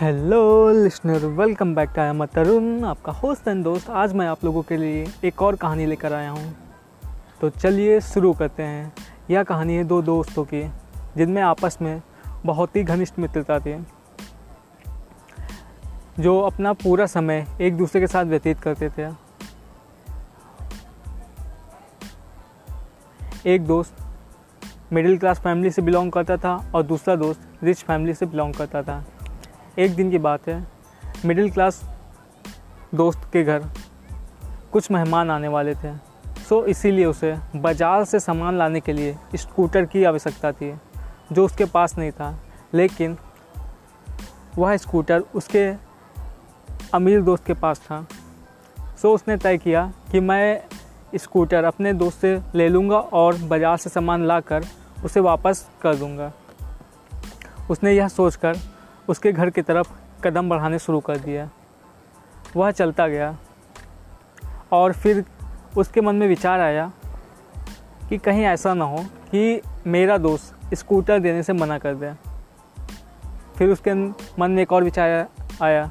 Hello listener welcome back to I Tarun आपका host and दोस्त। आज मैं आप लोगों के लिए एक और कहानी लेकर आया हूँ। तो चलिए शुरू करते हैं। यह कहानी है दो दोस्तों की, जिनमें आपस में बहुत ही घनिष्ठ मित्रता थी। जो अपना पूरा समय एक दूसरे के साथ व्यतीत करते थे। एक दोस्त मिडिल क्लास फैमिली से बिलोंग करता था और दूसरा दोस्त रिच फैमिली से बिलोंग करता था। एक दिन की बात है। मिडिल क्लास दोस्त के घर कुछ मेहमान आने वाले थे। सो इसीलिए उसे बाज़ार से सामान लाने के लिए स्कूटर की आवश्यकता थी, जो उसके पास नहीं था। लेकिन वह स्कूटर उसके अमीर दोस्त के पास था। सो उसने तय किया कि मैं स्कूटर अपने दोस्त से ले लूँगा और बाज़ार से सामान लाकर उसे वापस कर दूँगा। उसने यह सोचकर उसके घर की तरफ़ कदम बढ़ाने शुरू कर दिया। वह चलता गया और फिर उसके मन में विचार आया कि कहीं ऐसा ना हो कि मेरा दोस्त स्कूटर देने से मना कर दे। फिर उसके मन में एक और विचार आया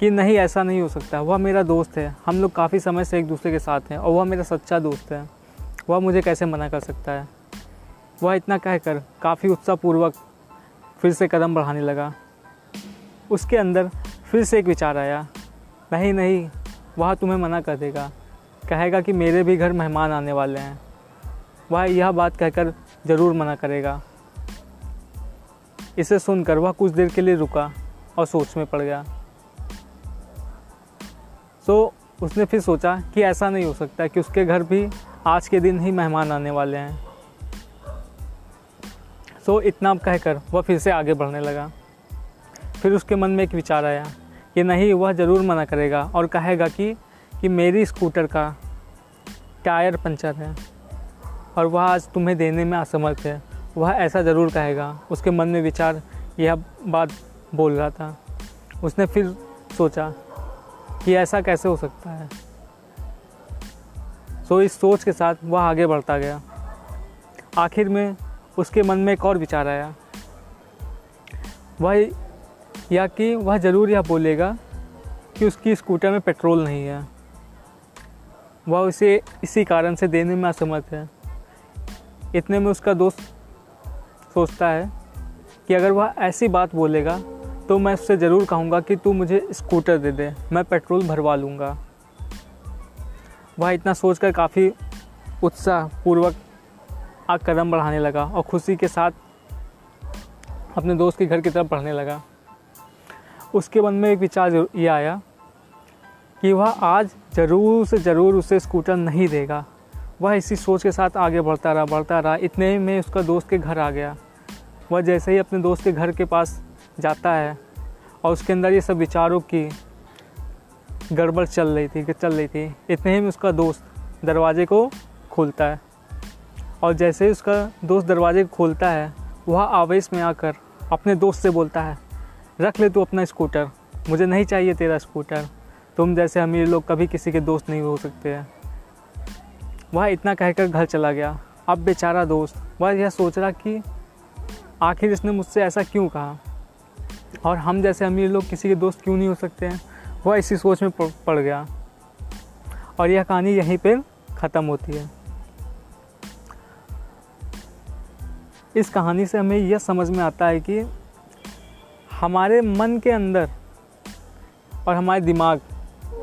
कि नहीं, ऐसा नहीं हो सकता। वह मेरा दोस्त है। हम लोग काफ़ी समय से एक दूसरे के साथ हैं और वह मेरा सच्चा दोस्त है। वह मुझे कैसे मना कर सकता है? वह इतना कहकर काफ़ी उत्साहपूर्वक फिर से कदम बढ़ाने लगा। उसके अंदर फिर से एक विचार आया, नहीं नहीं, वह तुम्हें मना कर देगा। कहेगा कि मेरे भी घर मेहमान आने वाले हैं। वह यह बात कहकर ज़रूर मना करेगा। इसे सुनकर वह कुछ देर के लिए रुका और सोच में पड़ गया। तो उसने फिर सोचा कि ऐसा नहीं हो सकता कि उसके घर भी आज के दिन ही मेहमान आने वाले हैं। सो इतना कहकर वह फिर से आगे बढ़ने लगा। फिर उसके मन में एक विचार आया कि नहीं, वह ज़रूर मना करेगा और कहेगा कि कि मेरी स्कूटर का टायर पंचर है और वह आज तुम्हें देने में असमर्थ है। वह ऐसा ज़रूर कहेगा। उसके मन में विचार, यह बात बोल रहा था। उसने फिर सोचा कि ऐसा कैसे हो सकता है। सो इस सोच के साथ वह आगे बढ़ता गया। आखिर में उसके मन में एक और विचार आया। वह या कि वह ज़रूर यह बोलेगा कि उसकी स्कूटर में पेट्रोल नहीं है। वह उसे इसी कारण से देने में असमर्थ है। इतने में उसका दोस्त सोचता है कि अगर वह ऐसी बात बोलेगा तो मैं उससे ज़रूर कहूँगा कि तू मुझे स्कूटर दे दे, मैं पेट्रोल भरवा लूँगा। वह इतना सोचकर काफ़ी उत्साहपूर्वक कदम बढ़ाने लगा और खुशी के साथ अपने दोस्त के घर की तरफ़ बढ़ने लगा। उसके मन में एक विचार ये आया कि वह आज ज़रूर से ज़रूर उसे स्कूटर नहीं देगा। वह इसी सोच के साथ आगे बढ़ता रहा बढ़ता रहा। इतने में उसका दोस्त के घर आ गया। वह जैसे ही अपने दोस्त के घर के पास जाता है और उसके अंदर ये सब विचारों की गड़बड़ चल रही थी, चल रही थी, इतने ही में उसका दोस्त दरवाजे को खोलता है। और जैसे ही उसका दोस्त दरवाजे खोलता है, वह आवेश में आकर अपने दोस्त से बोलता है, रख ले तू अपना स्कूटर, मुझे नहीं चाहिए तेरा स्कूटर, तुम जैसे अमीर लोग कभी किसी के दोस्त नहीं हो सकते हैं। वह इतना कहकर घर चला गया। अब बेचारा दोस्त, वह यह सोच रहा कि आखिर इसने मुझसे ऐसा क्यों कहा? और हम जैसे अमीर लोग किसी के दोस्त क्यों नहीं हो सकते हैं? वह इसी सोच में पड़ गया। और यह कहानी यहीं पर ख़त्म होती है। इस कहानी से हमें यह समझ में आता है कि हमारे मन के अंदर और हमारे दिमाग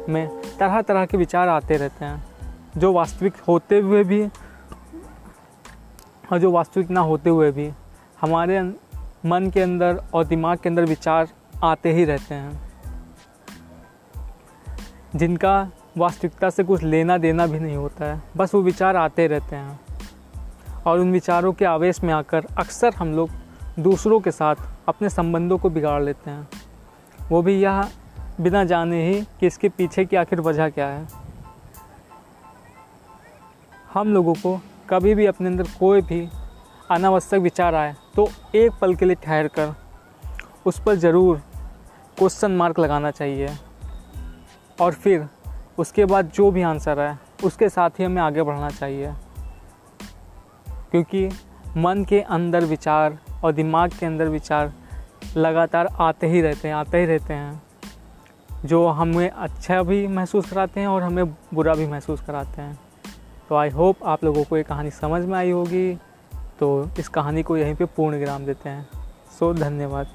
में तरह तरह के विचार आते रहते हैं, जो वास्तविक होते हुए भी और जो वास्तविक ना होते हुए भी हमारे मन के अंदर और दिमाग के अंदर विचार आते ही रहते हैं। जिनका वास्तविकता से कुछ लेना देना भी नहीं होता है, बस वो विचार आते रहते हैं। और उन विचारों के आवेश में आकर अक्सर हम लोग दूसरों के साथ अपने संबंधों को बिगाड़ लेते हैं। वो भी यह बिना जाने ही कि इसके पीछे की आखिर वजह क्या है। हम लोगों को कभी भी अपने अंदर कोई भी अनावश्यक विचार आए तो एक पल के लिए ठहर कर उस पर ज़रूर क्वेश्चन मार्क लगाना चाहिए। और फिर उसके बाद जो भी आंसर है उसके साथ ही हमें आगे बढ़ना चाहिए। क्योंकि मन के अंदर विचार और दिमाग के अंदर विचार लगातार आते ही रहते हैं, आते ही रहते हैं, जो हमें अच्छा भी महसूस कराते हैं और हमें बुरा भी महसूस कराते हैं। तो आई होप आप लोगों को ये कहानी समझ में आई होगी। तो इस कहानी को यहीं पे पूर्ण विराम देते हैं। सो धन्यवाद।